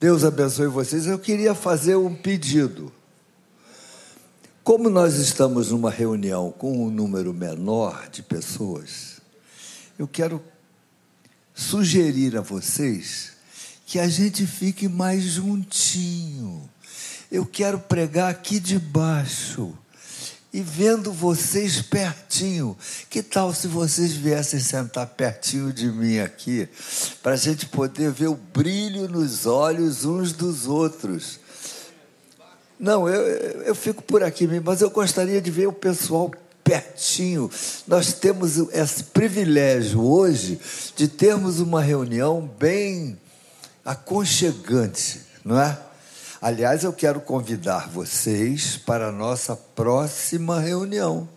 Deus abençoe vocês. Eu queria fazer um pedido. Como nós estamos numa reunião com um número menor de pessoas, eu quero sugerir a vocês que a gente fique mais juntinho. Eu quero pregar aqui de baixo e vendo vocês pertinho. Que tal se vocês viessem sentar pertinho de mim aqui, para a gente poder ver o brilho nos olhos uns dos outros? Não, eu, eu fico por aqui mesmo, mas eu gostaria de ver o pessoal pertinho. Nós temos esse privilégio hoje de termos uma reunião bem aconchegante, não é? Aliás, eu quero convidar vocês para a nossa próxima reunião,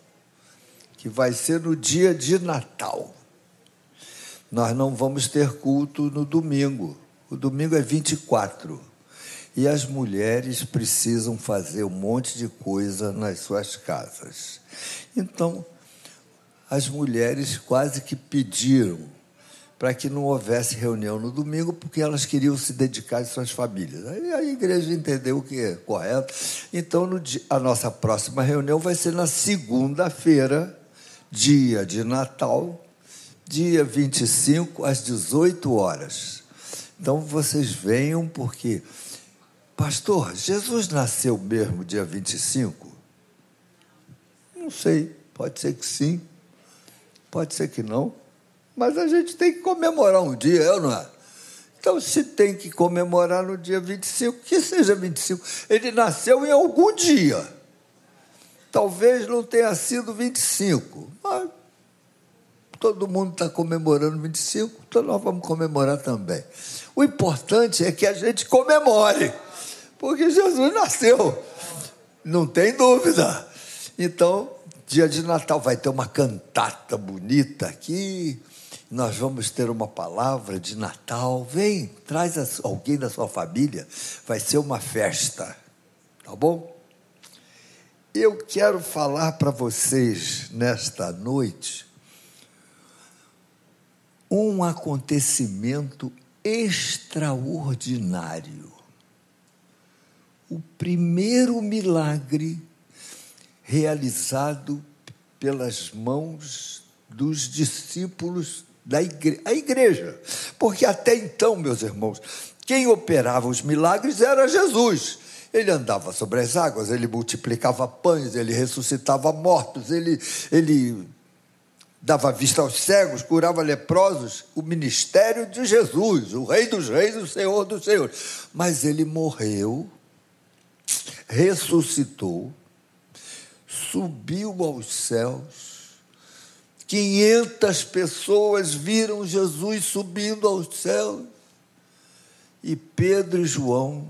que vai ser no dia de Natal. Nós não vamos ter culto no domingo. O domingo é 24. E as mulheres precisam fazer um monte de coisa nas suas casas. Então, as mulheres quase que pediram para que não houvesse reunião no domingo, porque elas queriam se dedicar às suas famílias. Aí a igreja entendeu o que é correto. Então, dia, a nossa próxima reunião vai ser na segunda-feira, dia de Natal, dia 25, às 18 horas. Então, vocês venham, porque, pastor, Jesus nasceu mesmo dia 25? Não sei, pode ser que sim, pode ser que não. Mas a gente tem que comemorar um dia, não é? Então, se tem que comemorar no dia 25, que seja 25. Ele nasceu em algum dia. Talvez não tenha sido 25, mas todo mundo está comemorando 25, então nós vamos comemorar também. O importante é que a gente comemore, porque Jesus nasceu, não tem dúvida. Então, dia de Natal vai ter uma cantata bonita aqui nós vamos ter uma palavra de Natal. Vem, traz alguém da sua família, vai ser uma festa, tá bom? Eu quero falar para vocês nesta noite um acontecimento extraordinário. O primeiro milagre realizado pelas mãos dos discípulos da igreja, a igreja. Porque até então, meus irmãos, quem operava os milagres era Jesus. Ele andava sobre as águas, ele multiplicava pães, ele ressuscitava mortos, ele, ele dava vista aos cegos, curava leprosos, o ministério de Jesus, o Rei dos Reis, o Senhor dos Senhores. Mas ele morreu, ressuscitou, subiu aos céus 500 pessoas viram Jesus subindo aos céus. E Pedro e João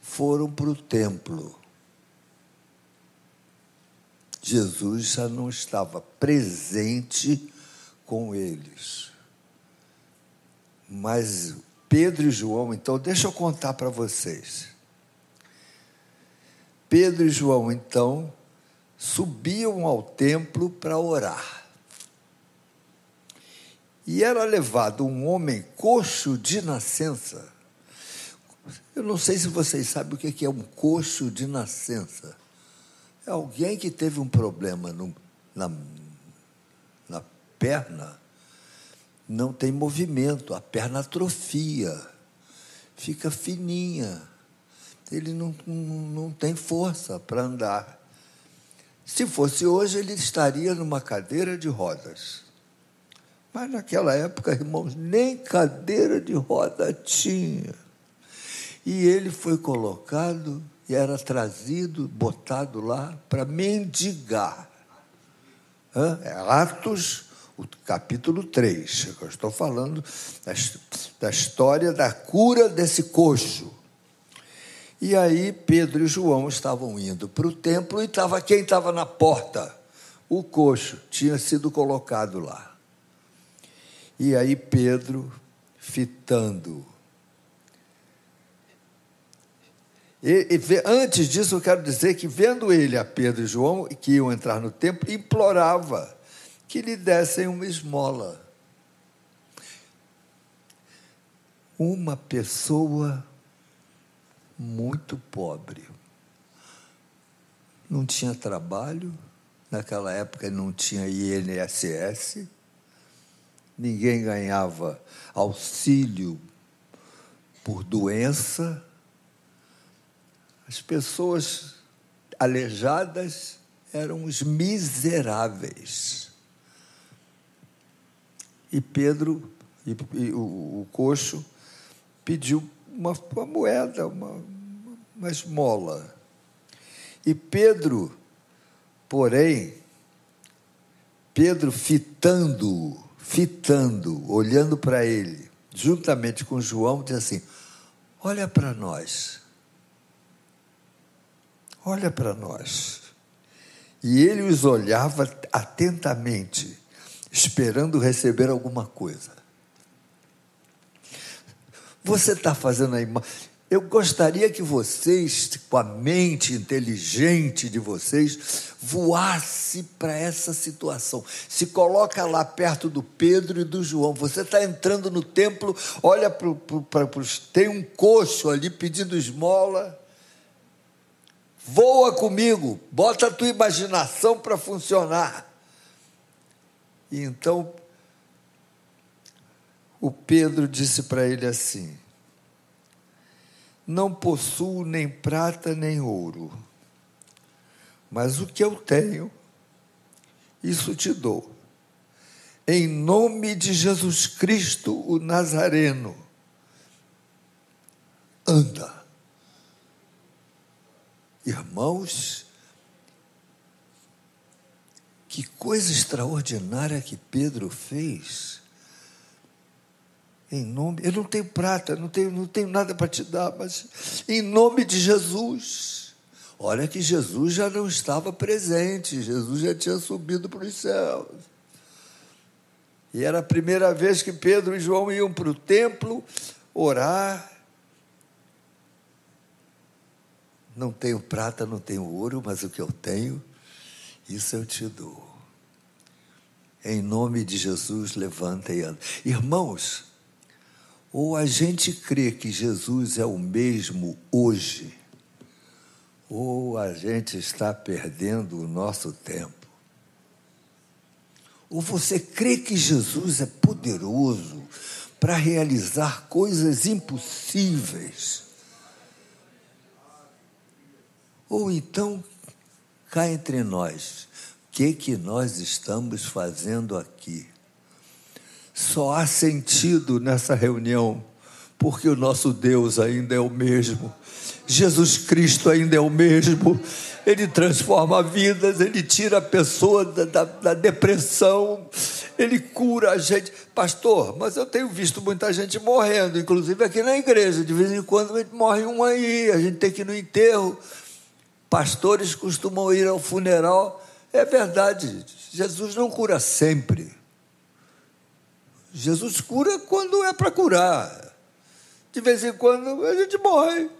foram para o templo. Jesus já não estava presente com eles. Mas Pedro e João, então, deixa eu contar para vocês. Pedro e João, então, subiam ao templo para orar. E era levado um homem coxo de nascença. Eu não sei se vocês sabem o que é um coxo de nascença. É alguém que teve um problema no, na, na perna, não tem movimento, a perna atrofia, fica fininha, ele não, não tem força para andar. Se fosse hoje, ele estaria numa cadeira de rodas. Mas naquela época, irmãos, nem cadeira de roda tinha. E ele foi colocado e era trazido, botado lá para mendigar. É Atos, o capítulo 3. Eu estou falando da história da cura desse coxo. E aí Pedro e João estavam indo para o templo e estava quem estava na porta? O coxo tinha sido colocado lá. E aí Pedro, fitando. E, e, antes disso, eu quero dizer que, vendo ele, a Pedro e João, que iam entrar no templo, implorava que lhe dessem uma esmola. Uma pessoa muito pobre. Não tinha trabalho, naquela época não tinha INSS, ninguém ganhava auxílio por doença, as pessoas aleijadas eram os miseráveis. E Pedro, e, e o, o, coxo, pediu uma, uma moeda, uma, uma esmola. E Pedro, porém, Pedro fitando, fitando, olhando para ele, juntamente com João, diz assim: Olha para nós. Olha para nós. E ele os olhava atentamente, esperando receber alguma coisa. Você está fazendo a imagem. Eu gostaria que vocês, com a mente inteligente de vocês, voasse para essa situação. Se coloca lá perto do Pedro e do João. Você está entrando no templo, olha para os. Tem um coxo ali pedindo esmola. Voa comigo, bota a tua imaginação para funcionar. E então o Pedro disse para ele assim: Não possuo nem prata nem ouro, mas o que eu tenho, isso te dou. Em nome de Jesus Cristo, o Nazareno, anda. Irmãos, que coisa extraordinária que Pedro fez. Em nome, eu não tenho prata, não tenho, não tenho nada para te dar, mas em nome de Jesus. Olha que Jesus já não estava presente, Jesus já tinha subido para os céus. E era a primeira vez que Pedro e João iam para o templo orar Não tenho prata, não tenho ouro, mas o que eu tenho, isso eu te dou. Em nome de Jesus, levanta e anda. Irmãos, ou a gente crê que Jesus é o mesmo hoje, ou a gente está perdendo o nosso tempo. Ou você crê que Jesus é poderoso para realizar coisas impossíveis ou então, cá entre nós, o que, que nós estamos fazendo aqui? Só há sentido nessa reunião, porque o nosso Deus ainda é o mesmo, Jesus Cristo ainda é o mesmo, Ele transforma vidas, Ele tira a pessoa da, da, da depressão, Ele cura a gente. Pastor, mas eu tenho visto muita gente morrendo, inclusive aqui na igreja, de vez em quando morre um aí, a gente tem que ir no enterro pastores costumam ir ao funeral. É verdade, Jesus não cura sempre. Jesus cura quando é para curar. De vez em quando a gente morre.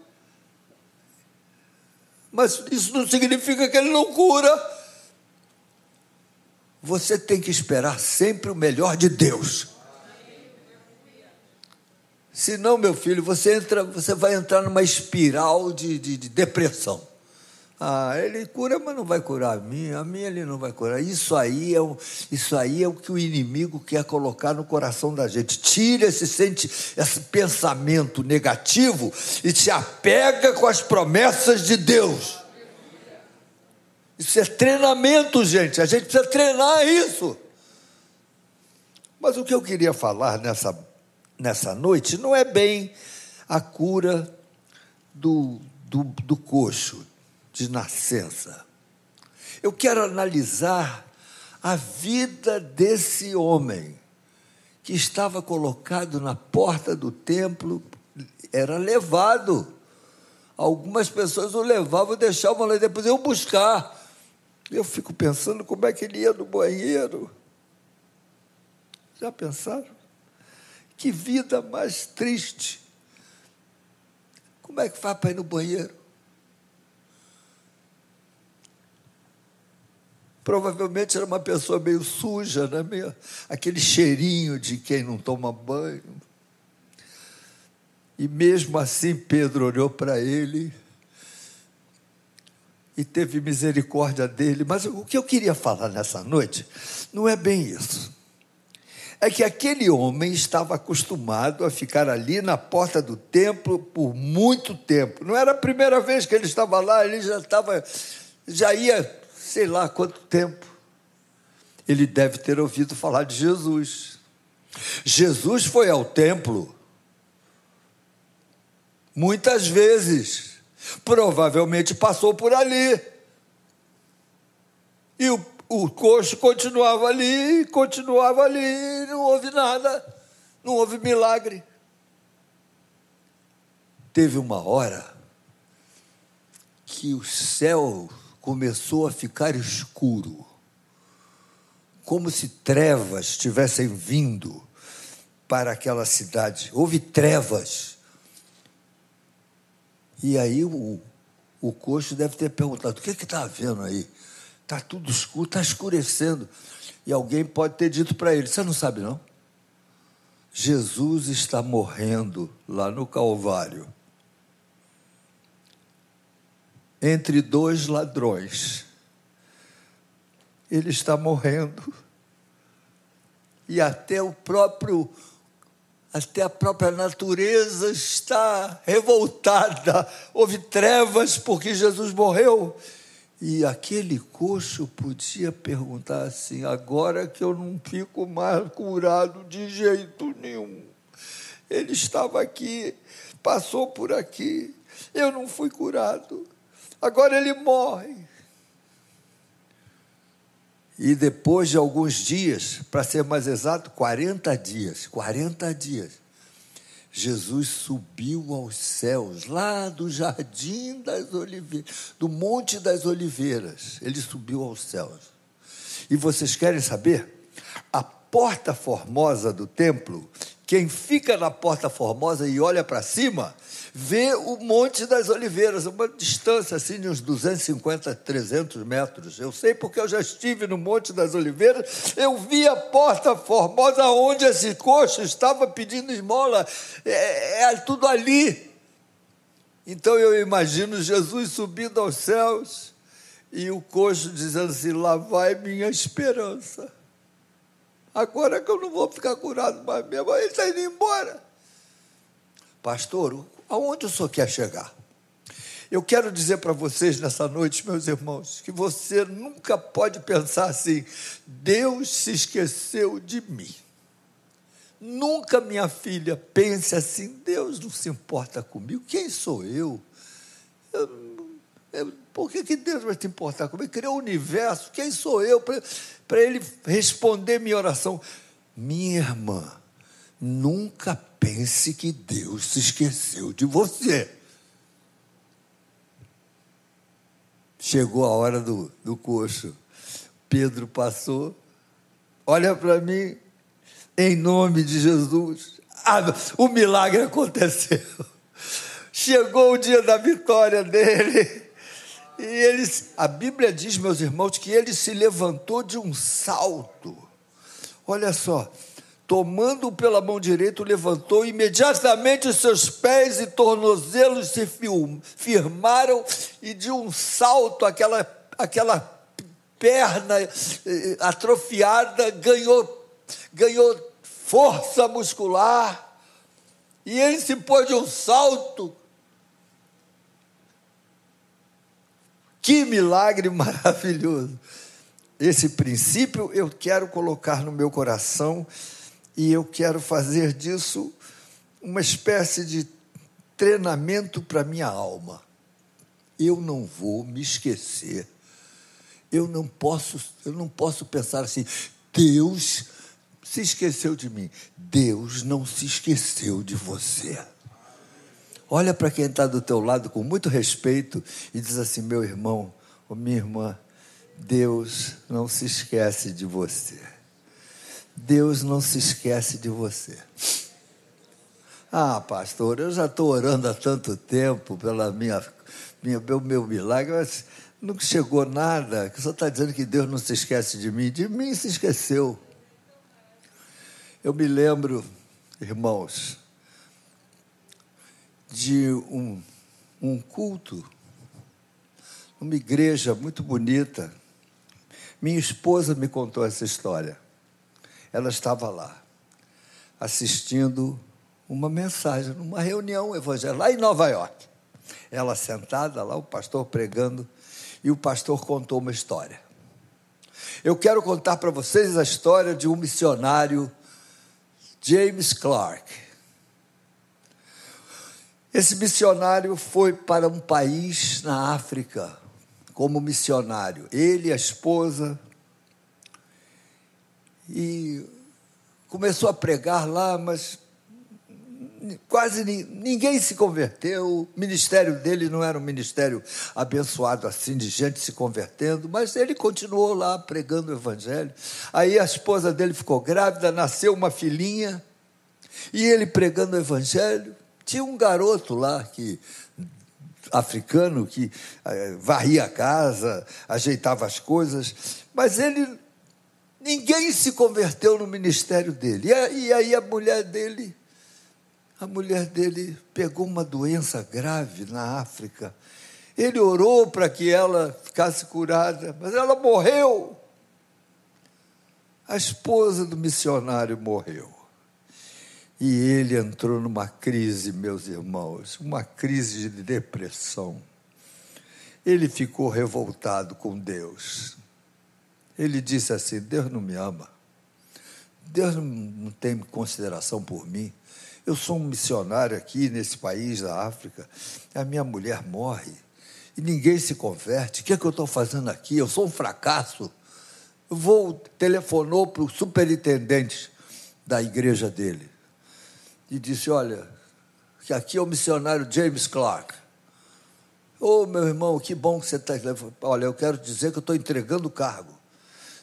Mas isso não significa que ele não cura. Você tem que esperar sempre o melhor de Deus. Senão, meu filho, você, entra, você vai entrar numa espiral de, de, de depressão. Ah, ele cura, mas não vai curar a minha, a minha ele não vai curar. Isso aí é o, isso aí é o que o inimigo quer colocar no coração da gente. Tira esse, sente, esse pensamento negativo e se apega com as promessas de Deus. Isso é treinamento, gente. A gente precisa treinar isso. Mas o que eu queria falar nessa, nessa noite não é bem a cura do, do, do coxo de nascença. Eu quero analisar a vida desse homem que estava colocado na porta do templo, era levado. Algumas pessoas o levavam, deixavam lá, depois eu buscar. Eu fico pensando como é que ele ia no banheiro. Já pensaram? Que vida mais triste. Como é que faz para ir no banheiro? Provavelmente era uma pessoa meio suja, né? meio, aquele cheirinho de quem não toma banho. E mesmo assim, Pedro olhou para ele e teve misericórdia dele. Mas o que eu queria falar nessa noite não é bem isso. É que aquele homem estava acostumado a ficar ali na porta do templo por muito tempo. Não era a primeira vez que ele estava lá, ele já estava, já ia, sei lá quanto tempo. Ele deve ter ouvido falar de Jesus. Jesus foi ao templo muitas vezes provavelmente passou por ali. E o, o coxo continuava ali, continuava ali, não houve nada, não houve milagre. Teve uma hora que o céu começou a ficar escuro, como se trevas tivessem vindo para aquela cidade. Houve trevas e aí o, o coxo deve ter perguntado: o que está vendo aí? Está tudo escuro, está escurecendo. E alguém pode ter dito para ele: você não sabe não? Jesus está morrendo lá no Calvário. Entre dois ladrões. Ele está morrendo. E até o próprio até a própria natureza está revoltada. Houve trevas porque Jesus morreu. E aquele coxo podia perguntar assim: agora que eu não fico mais curado de jeito nenhum. Ele estava aqui, passou por aqui, eu não fui curado. Agora ele morre. E depois de alguns dias, para ser mais exato, 40 dias, 40 dias, Jesus subiu aos céus, lá do Jardim das Oliveiras, do Monte das Oliveiras, ele subiu aos céus. E vocês querem saber? A porta formosa do templo, quem fica na porta formosa e olha para cima, vê o Monte das Oliveiras, uma distância assim de uns 250, 300 metros. Eu sei porque eu já estive no Monte das Oliveiras, eu vi a porta formosa onde esse coxo estava pedindo esmola, é, é tudo ali. Então eu imagino Jesus subindo aos céus e o coxo dizendo assim: lá vai minha esperança. Agora que eu não vou ficar curado mais mesmo, ele está indo embora. Pastor, Aonde o senhor quer chegar? Eu quero dizer para vocês nessa noite, meus irmãos, que você nunca pode pensar assim: Deus se esqueceu de mim. Nunca, minha filha, pense assim: Deus não se importa comigo. Quem sou eu? eu, eu por que, que Deus vai se importar comigo? Criou o universo. Quem sou eu para Ele responder minha oração? Minha irmã, nunca pense que Deus se esqueceu de você. Chegou a hora do, do coxo. Pedro passou. Olha para mim, em nome de Jesus. Ah, o milagre aconteceu. Chegou o dia da vitória dele. E ele, a Bíblia diz, meus irmãos, que ele se levantou de um salto. Olha só, tomando-o pela mão direita, levantou, imediatamente os seus pés e tornozelos se firmaram, e de um salto, aquela, aquela perna eh, atrofiada ganhou, ganhou força muscular, e ele se pôs de um salto. Que milagre maravilhoso! Esse princípio eu quero colocar no meu coração e eu quero fazer disso uma espécie de treinamento para minha alma. Eu não vou me esquecer. Eu não posso, eu não posso pensar assim, Deus se esqueceu de mim. Deus não se esqueceu de você. Olha para quem está do teu lado com muito respeito e diz assim, meu irmão ou minha irmã, Deus não se esquece de você. Deus não se esquece de você. Ah, pastor, eu já estou orando há tanto tempo pela minha, minha, meu, meu milagre, mas não chegou nada. Senhor está dizendo que Deus não se esquece de mim? De mim se esqueceu. Eu me lembro, irmãos, de um, um culto, numa igreja muito bonita. Minha esposa me contou essa história. Ela estava lá, assistindo uma mensagem, numa reunião evangélica, lá em Nova York. Ela sentada lá, o pastor pregando, e o pastor contou uma história. Eu quero contar para vocês a história de um missionário, James Clark. Esse missionário foi para um país na África como missionário, ele, a esposa, e começou a pregar lá, mas quase ninguém se converteu. O ministério dele não era um ministério abençoado assim, de gente se convertendo, mas ele continuou lá pregando o evangelho. Aí a esposa dele ficou grávida, nasceu uma filhinha, e ele pregando o evangelho. Tinha um garoto lá que africano que eh, varria a casa, ajeitava as coisas, mas ele ninguém se converteu no ministério dele. E aí a mulher dele a mulher dele pegou uma doença grave na África. Ele orou para que ela ficasse curada, mas ela morreu. A esposa do missionário morreu. E ele entrou numa crise, meus irmãos, uma crise de depressão. Ele ficou revoltado com Deus. Ele disse assim: Deus não me ama. Deus não tem consideração por mim. Eu sou um missionário aqui nesse país da África, a minha mulher morre e ninguém se converte. O que é que eu estou fazendo aqui? Eu sou um fracasso. Vou, telefonou para o superintendente da igreja dele e disse: Olha, que aqui é o missionário James Clark. Ô oh, meu irmão, que bom que você está. Olha, eu quero dizer que eu estou entregando o cargo.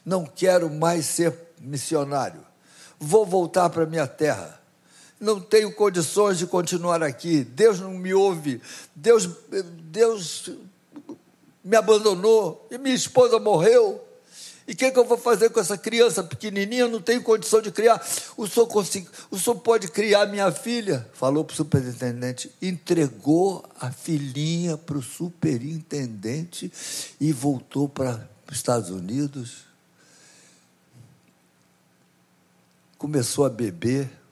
Não quero mais ser missionário. Vou voltar para minha terra não tenho condições de continuar aqui, Deus não me ouve, Deus, Deus me abandonou e minha esposa morreu. E o que, que, eu vou fazer com essa criança pequenininha? Eu não tenho condição de criar. O senhor, o senhor pode criar minha filha? Falou para o superintendente. Entregou a filhinha para o superintendente e voltou para os Estados Unidos. Começou a beber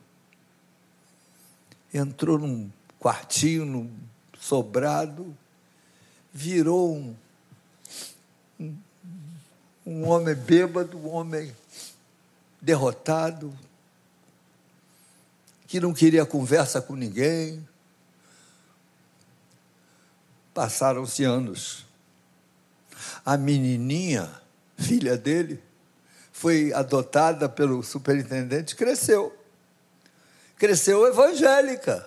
entrou num quartinho, num sobrado, virou um, um homem bêbado, um homem derrotado, que não queria conversa com ninguém. Passaram-se anos. A menininha, filha dele, foi adotada pelo superintendente, cresceu cresceu evangélica,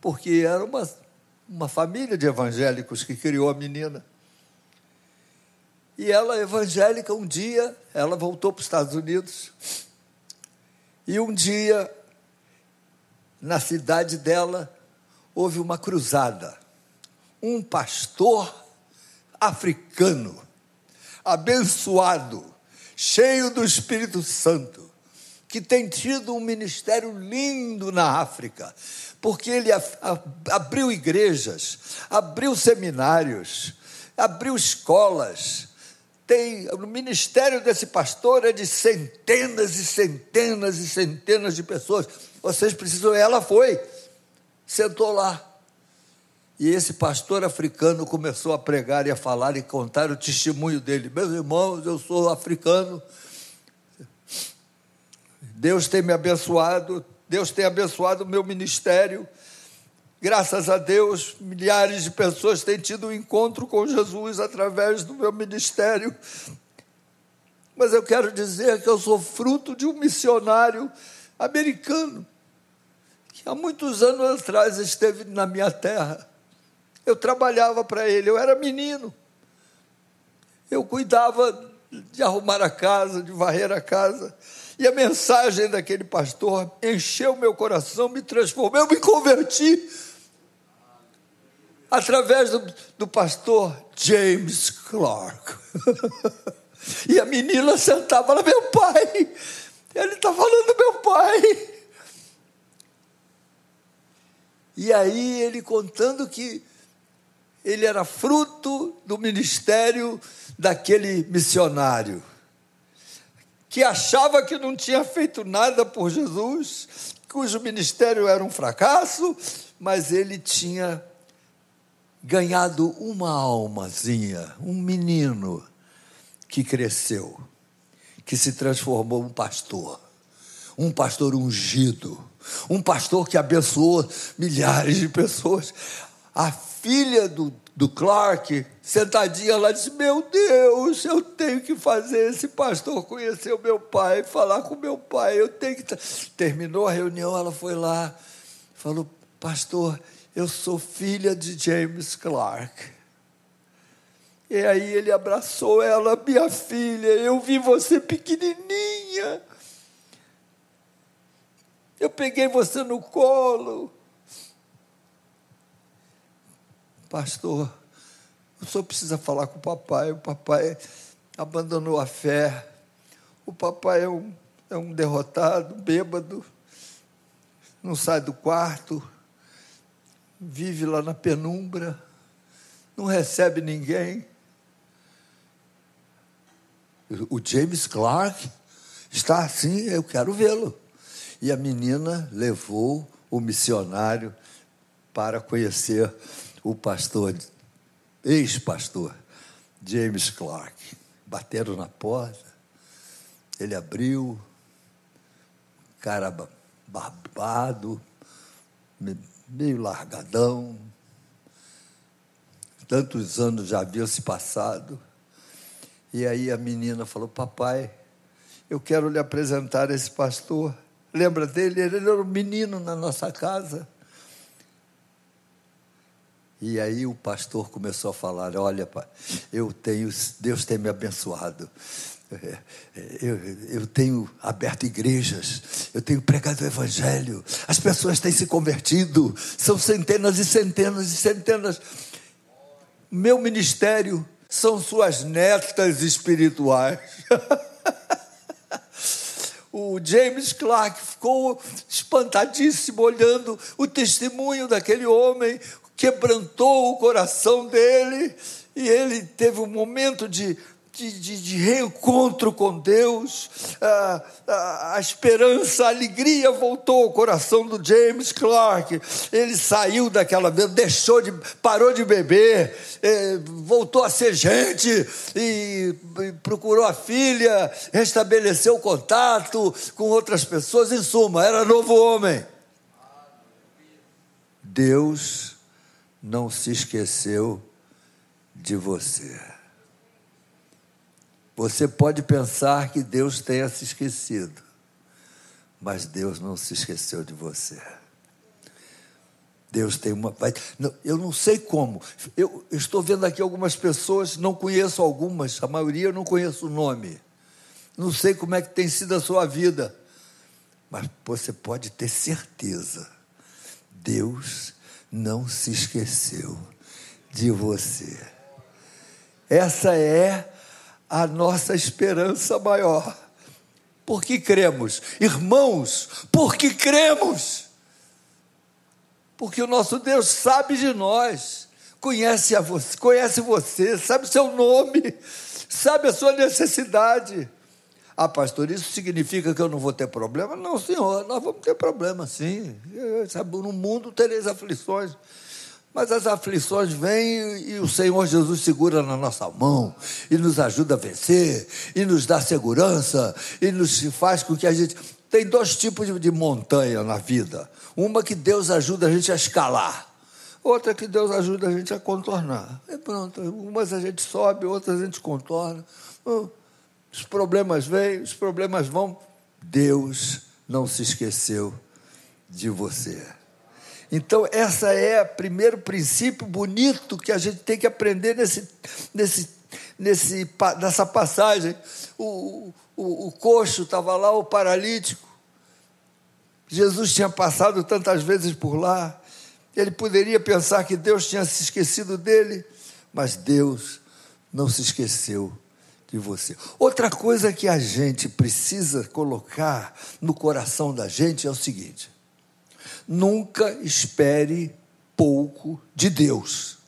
porque era uma, uma família de evangélicos que criou a menina. E ela, evangélica, um dia, ela voltou para os Estados Unidos, e um dia, na cidade dela, houve uma cruzada. Um pastor africano, abençoado, cheio do Espírito Santo, que tem tido um ministério lindo na África, porque ele abriu igrejas, abriu seminários, abriu escolas. Tem, o ministério desse pastor é de centenas e centenas e centenas de pessoas. Vocês precisam, ela foi, sentou lá. E esse pastor africano começou a pregar e a falar e contar o testemunho dele. Meus irmãos, eu sou africano, Deus tem me abençoado, Deus tem abençoado o meu ministério. Graças a Deus, milhares de pessoas têm tido um encontro com Jesus através do meu ministério. Mas eu quero dizer que eu sou fruto de um missionário americano que há muitos anos atrás esteve na minha terra. Eu trabalhava para ele, eu era menino. Eu cuidava de arrumar a casa, de varrer a casa. E a mensagem daquele pastor encheu meu coração, me transformou, eu me converti através do, do pastor James Clark. e a menina sentava lá, meu pai, ele está falando do meu pai. E aí ele contando que ele era fruto do ministério daquele missionário, que achava que não tinha feito nada por Jesus, cujo ministério era um fracasso, mas ele tinha ganhado uma almazinha, um menino que cresceu, que se transformou um pastor, um pastor ungido, um pastor que abençoou milhares de pessoas. A filha do, do Clark, sentadinha lá, disse: Meu Deus, eu tenho que fazer esse pastor conhecer o meu pai, falar com o meu pai. Eu tenho que. Terminou a reunião, ela foi lá, falou: Pastor, eu sou filha de James Clark. E aí ele abraçou ela, minha filha, eu vi você pequenininha. Eu peguei você no colo. Pastor, o senhor precisa falar com o papai. O papai abandonou a fé. O papai é um, é um derrotado, bêbado, não sai do quarto, vive lá na penumbra, não recebe ninguém. O James Clark está assim, eu quero vê-lo. E a menina levou o missionário para conhecer o pastor, ex-pastor, James Clark. Bateram na porta, ele abriu, cara barbado, meio largadão. Tantos anos já haviam se passado. E aí a menina falou: Papai, eu quero lhe apresentar esse pastor. Lembra dele? Ele era um menino na nossa casa. E aí o pastor começou a falar: Olha, pai, eu tenho, Deus tem me abençoado. Eu, eu, tenho aberto igrejas, eu tenho pregado o evangelho, as pessoas têm se convertido, são centenas e centenas e centenas. Meu ministério são suas netas espirituais. o James Clark ficou espantadíssimo olhando o testemunho daquele homem, quebrantou o coração dele, e ele teve um momento de de, de, de, reencontro com Deus, a, a, a, esperança, a alegria voltou ao coração do James Clark. Ele saiu daquela vida, deixou de, parou de beber, eh, voltou a ser gente e, e procurou a filha, restabeleceu o contato com outras pessoas. Em suma, era novo homem. Deus não se esqueceu de você. Você pode pensar que Deus tenha se esquecido, mas Deus não se esqueceu de você. Deus tem uma. Eu não sei como. Eu estou vendo aqui algumas pessoas, não conheço algumas, a maioria eu não conheço o nome. Não sei como é que tem sido a sua vida. Mas você pode ter certeza. Deus não se esqueceu de você. Essa é a nossa esperança maior. Porque cremos, irmãos, porque cremos. Porque o nosso Deus sabe de nós, conhece, a você, conhece você, sabe o seu nome, sabe a sua necessidade. Ah, pastor, isso significa que eu não vou ter problema? Não, senhor, nós vamos ter problema, sim. Sabe, no mundo tereis aflições. Mas as aflições vêm e o Senhor Jesus segura na nossa mão e nos ajuda a vencer e nos dá segurança e nos faz com que a gente. Tem dois tipos de, montanha na vida: uma que Deus ajuda a gente a escalar, outra que Deus ajuda a gente a contornar. E pronto, umas a gente sobe, outras a gente contorna. Os problemas vêm, os problemas vão. Deus não se esqueceu de você. Então, essa é o primeiro princípio bonito que a gente tem que aprender nesse, nesse, nesse, nessa passagem. O, o, o coxo estava lá, o paralítico. Jesus tinha passado tantas vezes por lá. Ele poderia pensar que Deus tinha se esquecido dele, mas Deus não se esqueceu de você. Outra coisa que a gente precisa colocar no coração da gente é o seguinte: Nunca espere pouco de Deus.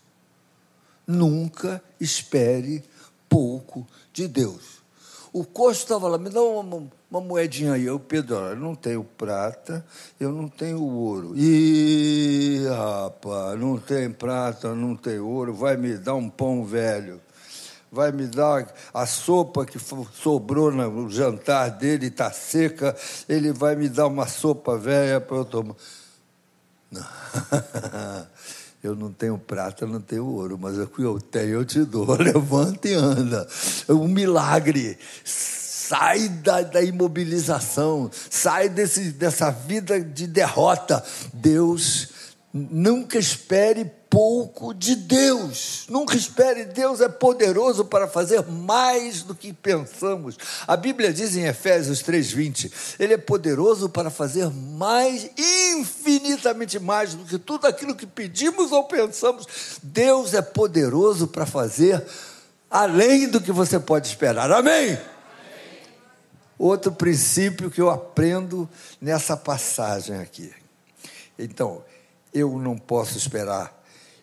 Nunca espere pouco de Deus. O coxo estava lá, me dá uma, uma moedinha aí. Eu, Pedro, eu não tenho prata, eu não tenho ouro. Ih, rapaz, não tem prata, não tem ouro, vai me dar um pão velho. Vai me dar a sopa que sobrou no jantar dele, está seca, ele vai me dar uma sopa velha para eu tomar. Eu não tenho prata, não tenho ouro, mas o que eu tenho eu te dou. Levanta e anda. É um milagre. Sai da, da imobilização, sai desse, dessa vida de derrota. Deus nunca espere pouco de Deus. Nunca espere, Deus é poderoso para fazer mais do que pensamos. A Bíblia diz em Efésios 3:20, ele é poderoso para fazer mais, infinitamente mais do que tudo aquilo que pedimos ou pensamos. Deus é poderoso para fazer além do que você pode esperar. Amém. Outro princípio que eu aprendo nessa passagem aqui. Então, eu não posso esperar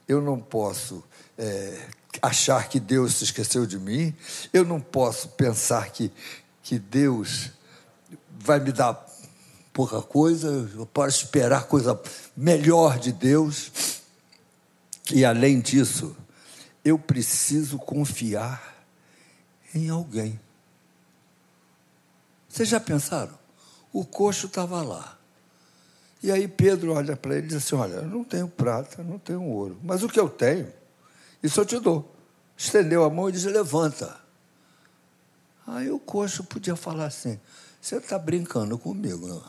eu não posso é, achar que Deus se esqueceu de mim, eu não posso pensar que, que Deus vai me dar pouca coisa, eu posso esperar coisa melhor de Deus. E além disso, eu preciso confiar em alguém. Vocês já pensaram? O coxo estava lá. E aí Pedro olha para ele e diz assim: Olha, eu não tenho prata, não tenho ouro, mas o que eu tenho, isso eu te dou. Estendeu a mão e disse: Levanta. Aí o coxo podia falar assim: Você está brincando comigo, não?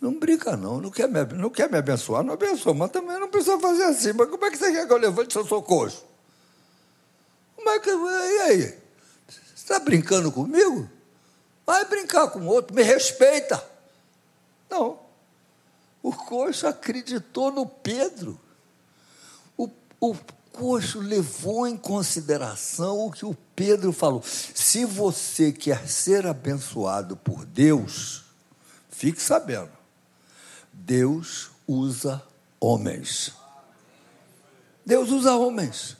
Não brinca, não. Não quer, me, não quer me abençoar? Não abençoa, mas também não precisa fazer assim. Mas como é que você quer que eu levante se eu sou coxo? Como é que. E aí? Você está brincando comigo? Vai brincar com outro, me respeita. Não. O coxo acreditou no Pedro. O, o coxo levou em consideração o que o Pedro falou. Se você quer ser abençoado por Deus, fique sabendo, Deus usa homens. Deus usa homens.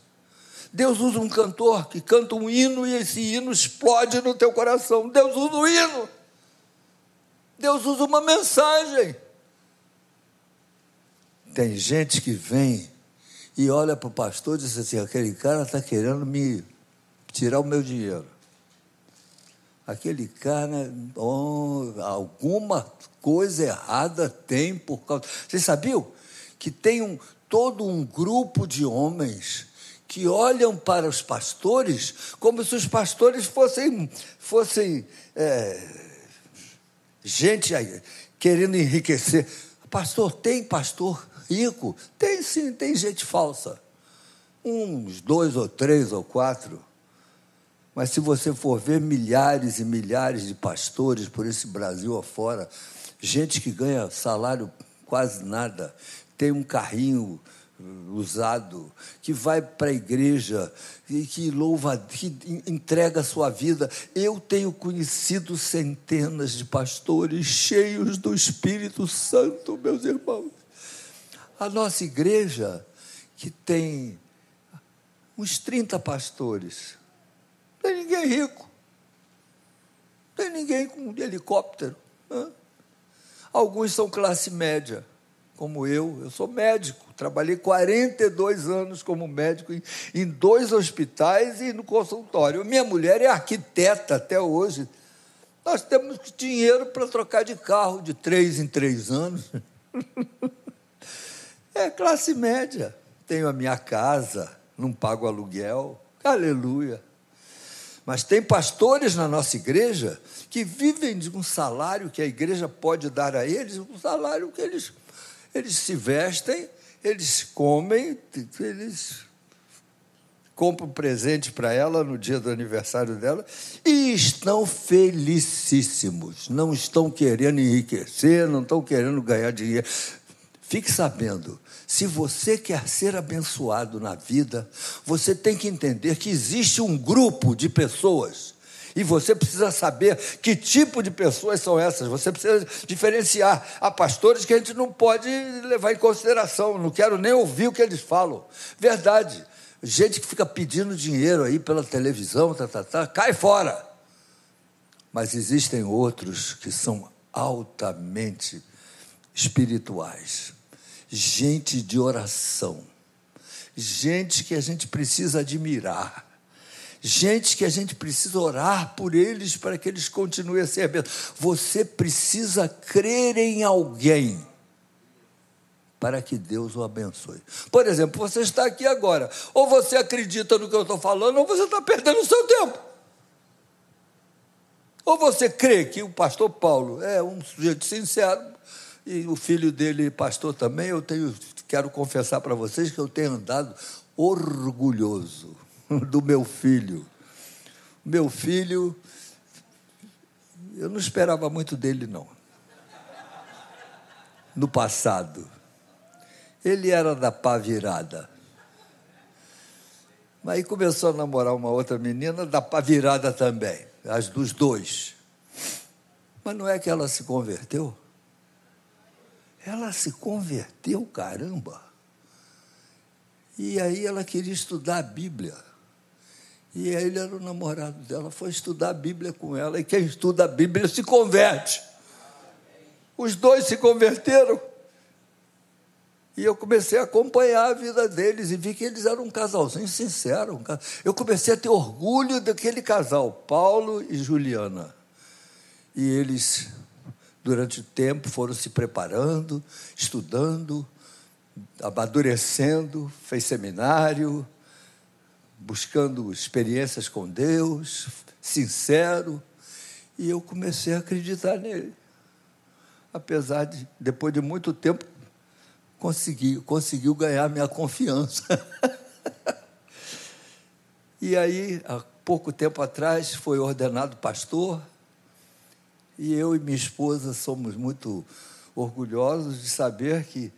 Deus usa um cantor que canta um hino e esse hino explode no teu coração. Deus usa um hino. Deus usa uma mensagem. Tem gente que vem e olha para o pastor e diz assim: aquele cara está querendo me tirar o meu dinheiro. Aquele cara, oh, alguma coisa errada tem por causa. Vocês sabiam que tem um, todo um grupo de homens que olham para os pastores como se os pastores fossem, fossem é, gente querendo enriquecer. Pastor, tem pastor rico. Tem sim, tem gente falsa. Uns dois ou três ou quatro. Mas se você for ver milhares e milhares de pastores por esse Brasil afora, gente que ganha salário quase nada, tem um carrinho usado, que vai para a igreja e que louva, que entrega a sua vida. Eu tenho conhecido centenas de pastores cheios do Espírito Santo, meus irmãos, a nossa igreja, que tem uns 30 pastores, não tem ninguém rico, não tem ninguém com helicóptero. Né? Alguns são classe média, como eu. Eu sou médico, trabalhei 42 anos como médico em, em dois hospitais e no consultório. Minha mulher é arquiteta até hoje. Nós temos dinheiro para trocar de carro de três em três anos. É classe média. Tenho a minha casa, não pago aluguel. Aleluia. Mas tem pastores na nossa igreja que vivem de um salário que a igreja pode dar a eles, um salário que eles, eles se vestem, eles comem, eles compram presente para ela no dia do aniversário dela e estão felicíssimos. Não estão querendo enriquecer, não estão querendo ganhar dinheiro. Fique sabendo, se você quer ser abençoado na vida, você tem que entender que existe um grupo de pessoas E você precisa saber que tipo de pessoas são essas. Você precisa diferenciar. Há pastores que a gente não pode levar em consideração. Não quero nem ouvir o que eles falam. Verdade. Gente que fica pedindo dinheiro aí pela televisão, tá, tá, tá, cai fora. Mas existem outros que são altamente espirituais. Gente de oração. Gente que a gente precisa admirar gente que a gente precisa orar por eles para que eles continuem a ser abençoados. Você precisa crer em alguém para que Deus o abençoe. Por exemplo, você está aqui agora, ou você acredita no que eu estou falando, ou você está perdendo o seu tempo. Ou você crê que o pastor Paulo é um sujeito sincero, e o filho dele, pastor também, eu tenho, quero confessar para vocês que eu tenho andado orgulhoso do meu filho. Meu filho, eu não esperava muito dele, não. No passado. Ele era da pá virada. Aí começou a namorar uma outra menina da pá virada também, as dos dois. Mas não é que ela se converteu? Ela se converteu, caramba. E aí ela queria estudar a Bíblia. E ele era o namorado dela, foi estudar a Bíblia com ela, e quem estuda a Bíblia se converte. Os dois se converteram. E eu comecei a acompanhar a vida deles e vi que eles eram um casalzinho sincero. Eu comecei a ter orgulho daquele casal, Paulo e Juliana. E eles, durante o tempo, foram se preparando, estudando, amadurecendo, fez seminário, buscando experiências com Deus, sincero, e eu comecei a acreditar nele. Apesar de, depois de muito tempo, conseguir, conseguiu ganhar minha confiança. e aí, há pouco tempo atrás, foi ordenado pastor, e eu e minha esposa somos muito orgulhosos de saber que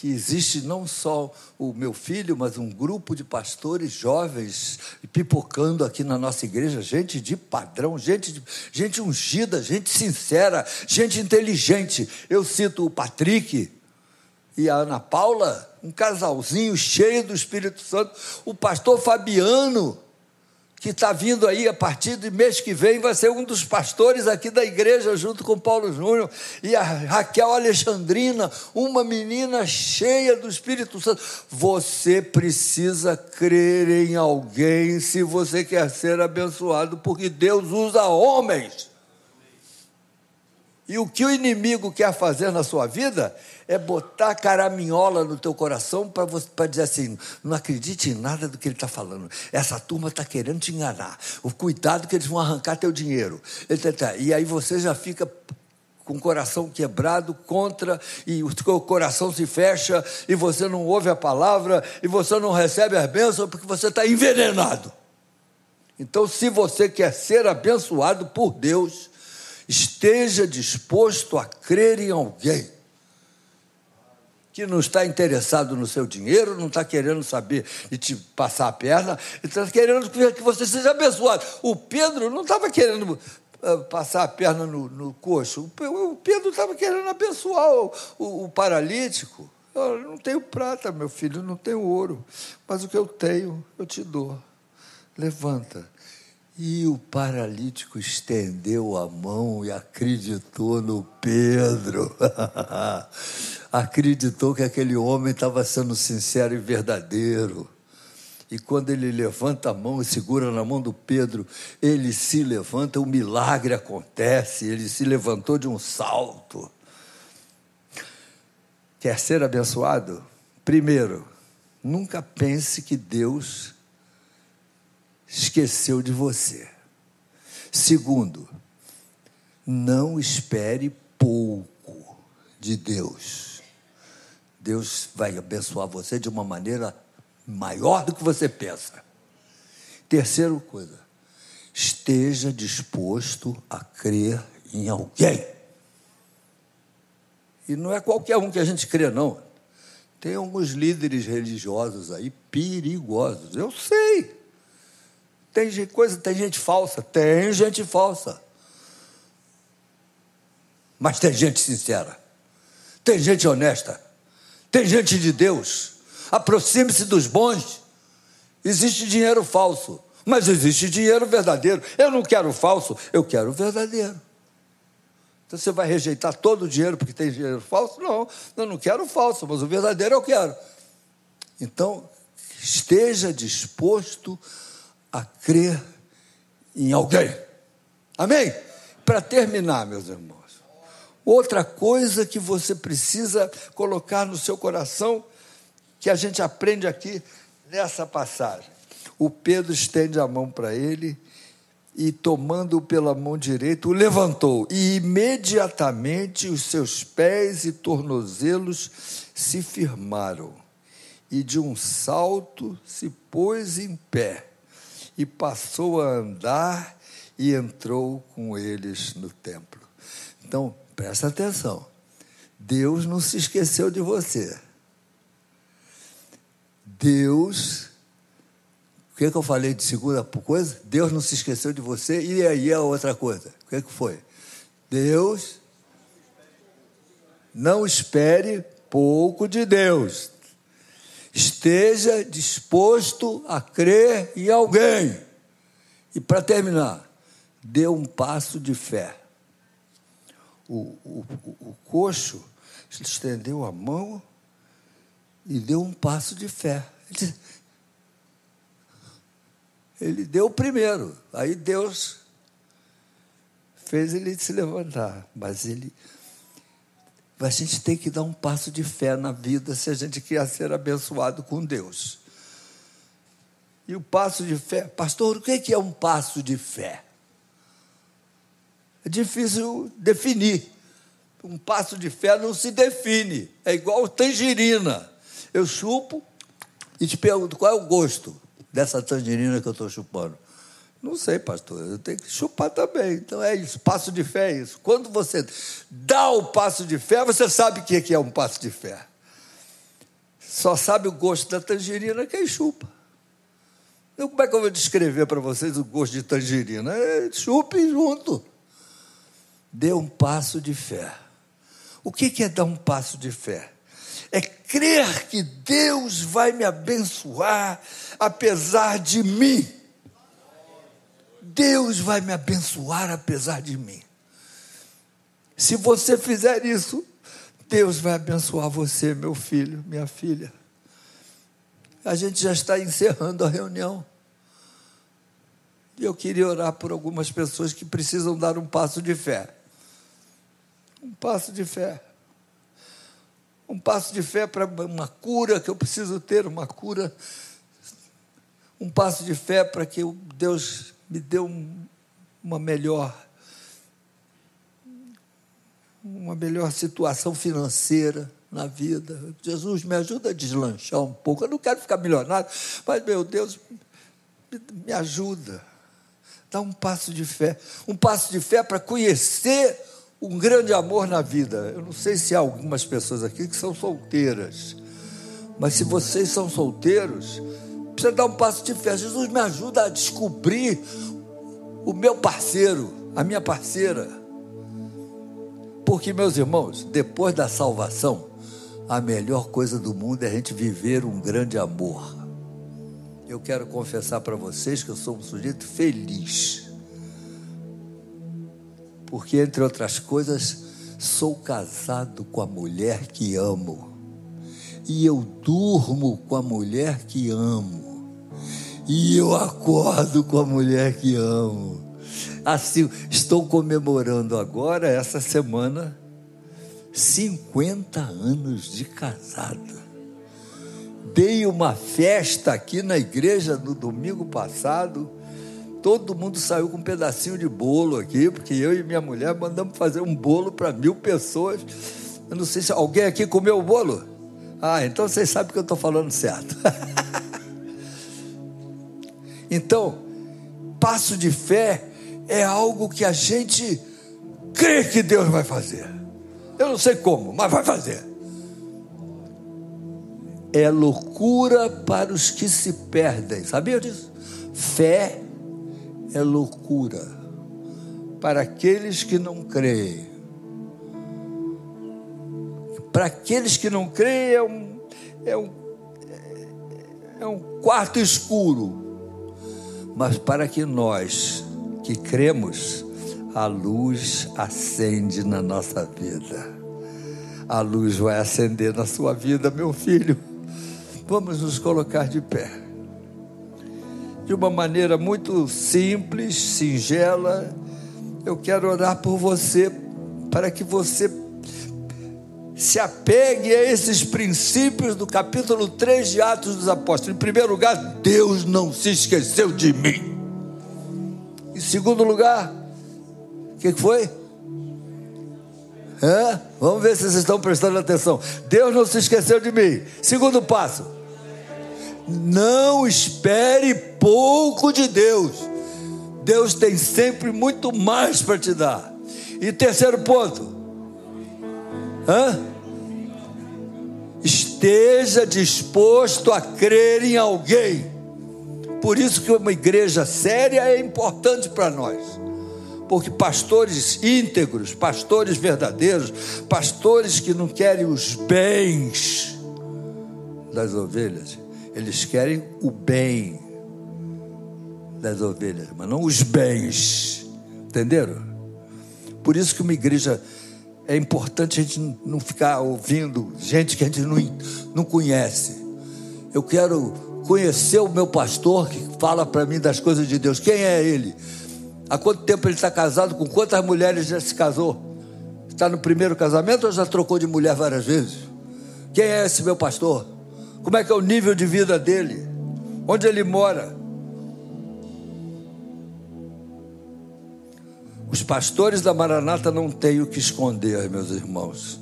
que existe não só o meu filho, mas um grupo de pastores jovens pipocando aqui na nossa igreja, gente de padrão, gente, de, gente ungida, gente sincera, gente inteligente. Eu cito o Patrick e a Ana Paula, um casalzinho cheio do Espírito Santo, o pastor Fabiano que está vindo aí a partir de mês que vem, vai ser um dos pastores aqui da igreja, junto com Paulo Júnior, e a Raquel Alexandrina, uma menina cheia do Espírito Santo. Você precisa crer em alguém se você quer ser abençoado, porque Deus usa homens. E o que o inimigo quer fazer na sua vida é botar caraminhola no teu coração para dizer assim: não acredite em nada do que ele está falando. Essa turma está querendo te enganar. O cuidado que eles vão arrancar teu dinheiro. E aí você já fica com o coração quebrado contra, e o teu coração se fecha, e você não ouve a palavra, e você não recebe as bênçãos, porque você está envenenado. Então, se você quer ser abençoado por Deus, esteja disposto a crer em alguém que não está interessado no seu dinheiro, não está querendo saber de te passar a perna, está querendo que você seja abençoado. O Pedro não estava querendo uh, passar a perna no, no coxo, o Pedro estava querendo abençoar o, o, o paralítico. Eu não tenho prata, meu filho, não tenho ouro, mas o que eu tenho, eu te dou. Levanta e o paralítico estendeu a mão e acreditou no Pedro. acreditou que aquele homem estava sendo sincero e verdadeiro. E quando ele levanta a mão e segura na mão do Pedro, ele se levanta, o milagre acontece, ele se levantou de um salto. Quer ser abençoado? Primeiro, nunca pense que Deus esqueceu de você. Segundo, não espere pouco de Deus. Deus vai abençoar você de uma maneira maior do que você pensa. Terceira coisa, esteja disposto a crer em alguém. E não é qualquer um que a gente crê, não. Tem alguns líderes religiosos aí perigosos, eu sei Tem coisa, tem gente falsa, tem gente falsa. Mas tem gente sincera. Tem gente honesta. Tem gente de Deus. Aproxime-se dos bons. Existe dinheiro falso, mas existe dinheiro verdadeiro. Eu não quero falso, eu quero verdadeiro. Então você vai rejeitar todo o dinheiro porque tem dinheiro falso? Não, eu não quero falso, mas o verdadeiro eu quero. Então, esteja disposto a crer em alguém. Amém? Para terminar, meus irmãos, outra coisa que você precisa colocar no seu coração, que a gente aprende aqui nessa passagem. O Pedro estende a mão para ele e, tomando-o pela mão direita, o levantou, e imediatamente os seus pés e tornozelos se firmaram, e de um salto se pôs em pé, e passou a andar e entrou com eles no templo. Então, presta atenção. Deus não se esqueceu de você. Deus que, que eu falei de segunda coisa? Deus não se esqueceu de você. E aí a outra coisa. O que, que foi? Deus não espere pouco de Deus. Esteja disposto a crer em alguém. E para terminar, dê um passo de fé. O, o, o, coxo estendeu a mão e deu um passo de fé. Ele ele deu o primeiro. Aí Deus fez ele se levantar. Mas ele. A gente tem que dar um passo de fé na vida se a gente quer ser abençoado com Deus. E o passo de fé, pastor, o que é um passo de fé? É difícil definir. Um passo de fé não se define. É igual tangerina. Eu chupo e te pergunto qual é o gosto dessa tangerina que eu estou chupando? Não sei, pastor, eu tenho que chupar também. Então é isso, passo de fé é isso. Quando você dá o passo de fé, você sabe o que é um passo de fé. Só sabe o gosto da tangerina quem chupa. Então, como é que eu vou descrever para vocês o gosto de tangerina? É, chupe junto. Dê um passo de fé. O que é dar um passo de fé? É crer que Deus vai me abençoar apesar de mim. Deus vai me abençoar apesar de mim. Se você fizer isso, Deus vai abençoar você, meu filho, minha filha. A gente já está encerrando a reunião. E eu queria orar por algumas pessoas que precisam dar um passo de fé. Um passo de fé. Um passo de fé para uma cura que eu preciso ter, uma cura um passo de fé para que Deus me dê um, uma melhor uma melhor situação financeira na vida. Jesus me ajuda a deslanchar um pouco. Eu não quero ficar milionário, mas meu Deus, me ajuda. Dá um passo de fé, um passo de fé para conhecer um grande amor na vida. Eu não sei se há algumas pessoas aqui que são solteiras, mas se vocês são solteiros, precisa dar um passo de fé. Jesus me ajuda a descobrir o meu parceiro, a minha parceira. Porque, meus irmãos, depois da salvação, a melhor coisa do mundo é a gente viver um grande amor. Eu quero confessar para vocês que eu sou um sujeito feliz. Porque, entre outras coisas, sou casado com a mulher que amo. E eu durmo com a mulher que amo e eu acordo com a mulher que amo. Assim, estou comemorando agora, essa semana, 50 anos de casado. Dei uma festa aqui na igreja no domingo passado. Todo mundo saiu com um pedacinho de bolo aqui, porque eu e minha mulher mandamos fazer um bolo para mil pessoas. Eu não sei se alguém aqui comeu o bolo. Ah, então vocês sabem que eu estou falando certo. Então, passo de fé é algo que a gente crê que Deus vai fazer. Eu não sei como, mas vai fazer. É loucura para os que se perdem, sabia disso? Fé é loucura para aqueles que não creem. Para aqueles que não creem é um, é um, é um quarto escuro. Mas para que nós que cremos, a luz acende na nossa vida. A luz vai acender na sua vida, meu filho. Vamos nos colocar de pé. De uma maneira muito simples, singela, eu quero orar por você, para que você se apegue a esses princípios do capítulo 3 de Atos dos Apóstolos. Em primeiro lugar, Deus não se esqueceu de mim. Em segundo lugar, o que foi? É? Vamos ver se vocês estão prestando atenção. Deus não se esqueceu de mim. Segundo passo, não espere pouco de Deus. Deus tem sempre muito mais para te dar. E terceiro ponto, Hã? esteja disposto a crer em alguém. Por isso que uma igreja séria é importante para nós. Porque pastores íntegros, pastores verdadeiros, pastores que não querem os bens das ovelhas, eles querem o bem das ovelhas, mas não os bens. Entenderam? Por isso que uma igreja é importante a gente não ficar ouvindo gente que a gente não, não conhece. Eu quero conhecer o meu pastor que fala para mim das coisas de Deus. Quem é ele? Há quanto tempo ele está casado? Com quantas mulheres já se casou? Está no primeiro casamento ou já trocou de mulher várias vezes? Quem é esse meu pastor? Como é que é o nível de vida dele? Onde ele mora? Os pastores da Maranata não têm o que esconder, meus irmãos.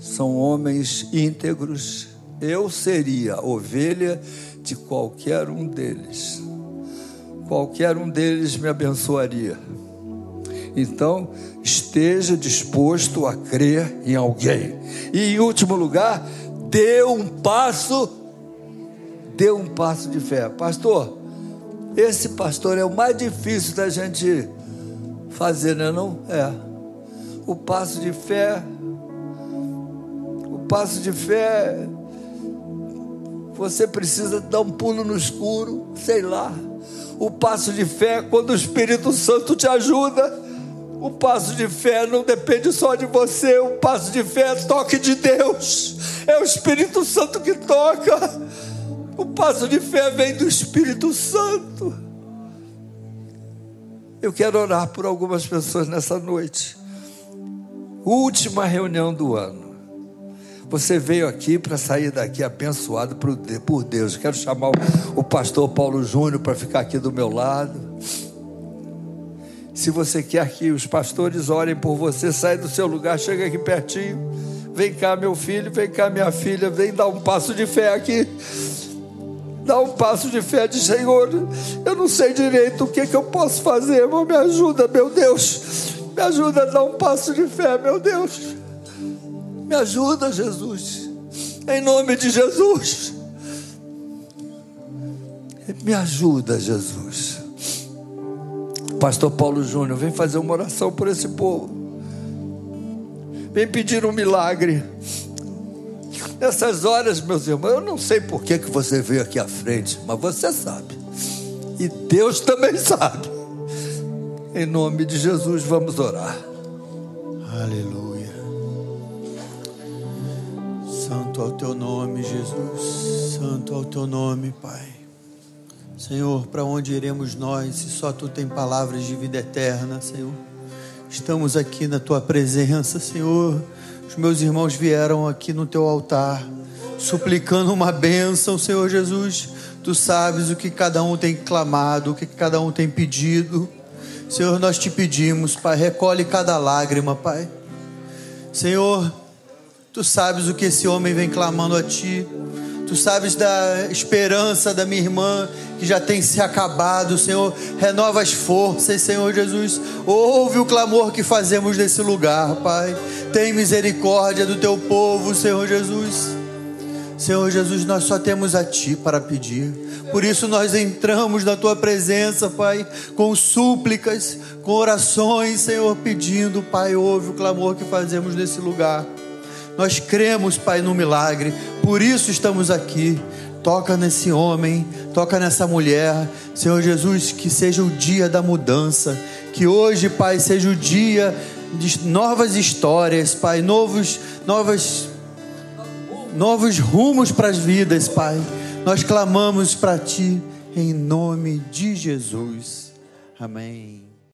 São homens íntegros. Eu seria ovelha de qualquer um deles. Qualquer um deles me abençoaria. Então, esteja disposto a crer em alguém. E em último lugar, dê um passo, dê um passo de fé. Pastor, esse pastor é o mais difícil da gente fazer, não é? Não? É. O passo de fé, o passo de fé, você precisa dar um pulo no escuro, sei lá. O passo de fé, quando o Espírito Santo te ajuda, o passo de fé não depende só de você, o passo de fé é toque de Deus, é o Espírito Santo que toca. O passo de fé vem do Espírito Santo. Eu quero orar por algumas pessoas nessa noite. Última reunião do ano. Você veio aqui para sair daqui abençoado por Deus. Quero chamar o pastor Paulo Júnior para ficar aqui do meu lado. Se você quer que os pastores orem por você, sai do seu lugar, chega aqui pertinho. Vem cá, meu filho, vem cá, minha filha, vem dar um passo de fé aqui. Dá um passo de fé de Senhor. Eu não sei direito o que, que eu posso fazer, mas me ajuda, meu Deus. Me ajuda a dar um passo de fé, meu Deus. Me ajuda, Jesus. Em nome de Jesus. Me ajuda, Jesus. Pastor Paulo Júnior, vem fazer uma oração por esse povo. Vem pedir um milagre. Nessas horas, meus irmãos, eu não sei por que, que você veio aqui à frente, mas você sabe. E Deus também sabe. Em nome de Jesus, vamos orar. Aleluia. Santo ao teu nome, Jesus. Santo ao teu nome, Pai. Senhor, para onde iremos nós se só tu tem palavras de vida eterna, Senhor? Estamos aqui na tua presença, Senhor os meus irmãos vieram aqui no teu altar, suplicando uma bênção, Senhor Jesus. Tu sabes o que cada um tem clamado, o que cada um tem pedido. Senhor, nós te pedimos, Pai, recolhe cada lágrima, Pai. Senhor, tu sabes o que esse homem vem clamando a ti. Tu sabes da esperança da minha irmã que já tem se acabado, Senhor. Renova as forças, Senhor Jesus. Ouve o clamor que fazemos nesse lugar, Pai. Tem misericórdia do teu povo, Senhor Jesus. Senhor Jesus, nós só temos a Ti para pedir. Por isso nós entramos na Tua presença, Pai, com súplicas, com orações, Senhor, pedindo, Pai, ouve o clamor que fazemos nesse lugar. Nós cremos, Pai, no milagre, por isso estamos aqui. Toca nesse homem, toca nessa mulher. Senhor Jesus, que seja o dia da mudança. Que hoje, Pai, seja o dia de novas histórias, Pai, novos, novas, novos rumos para as vidas, Pai. Nós clamamos para Ti em nome de Jesus. Amém.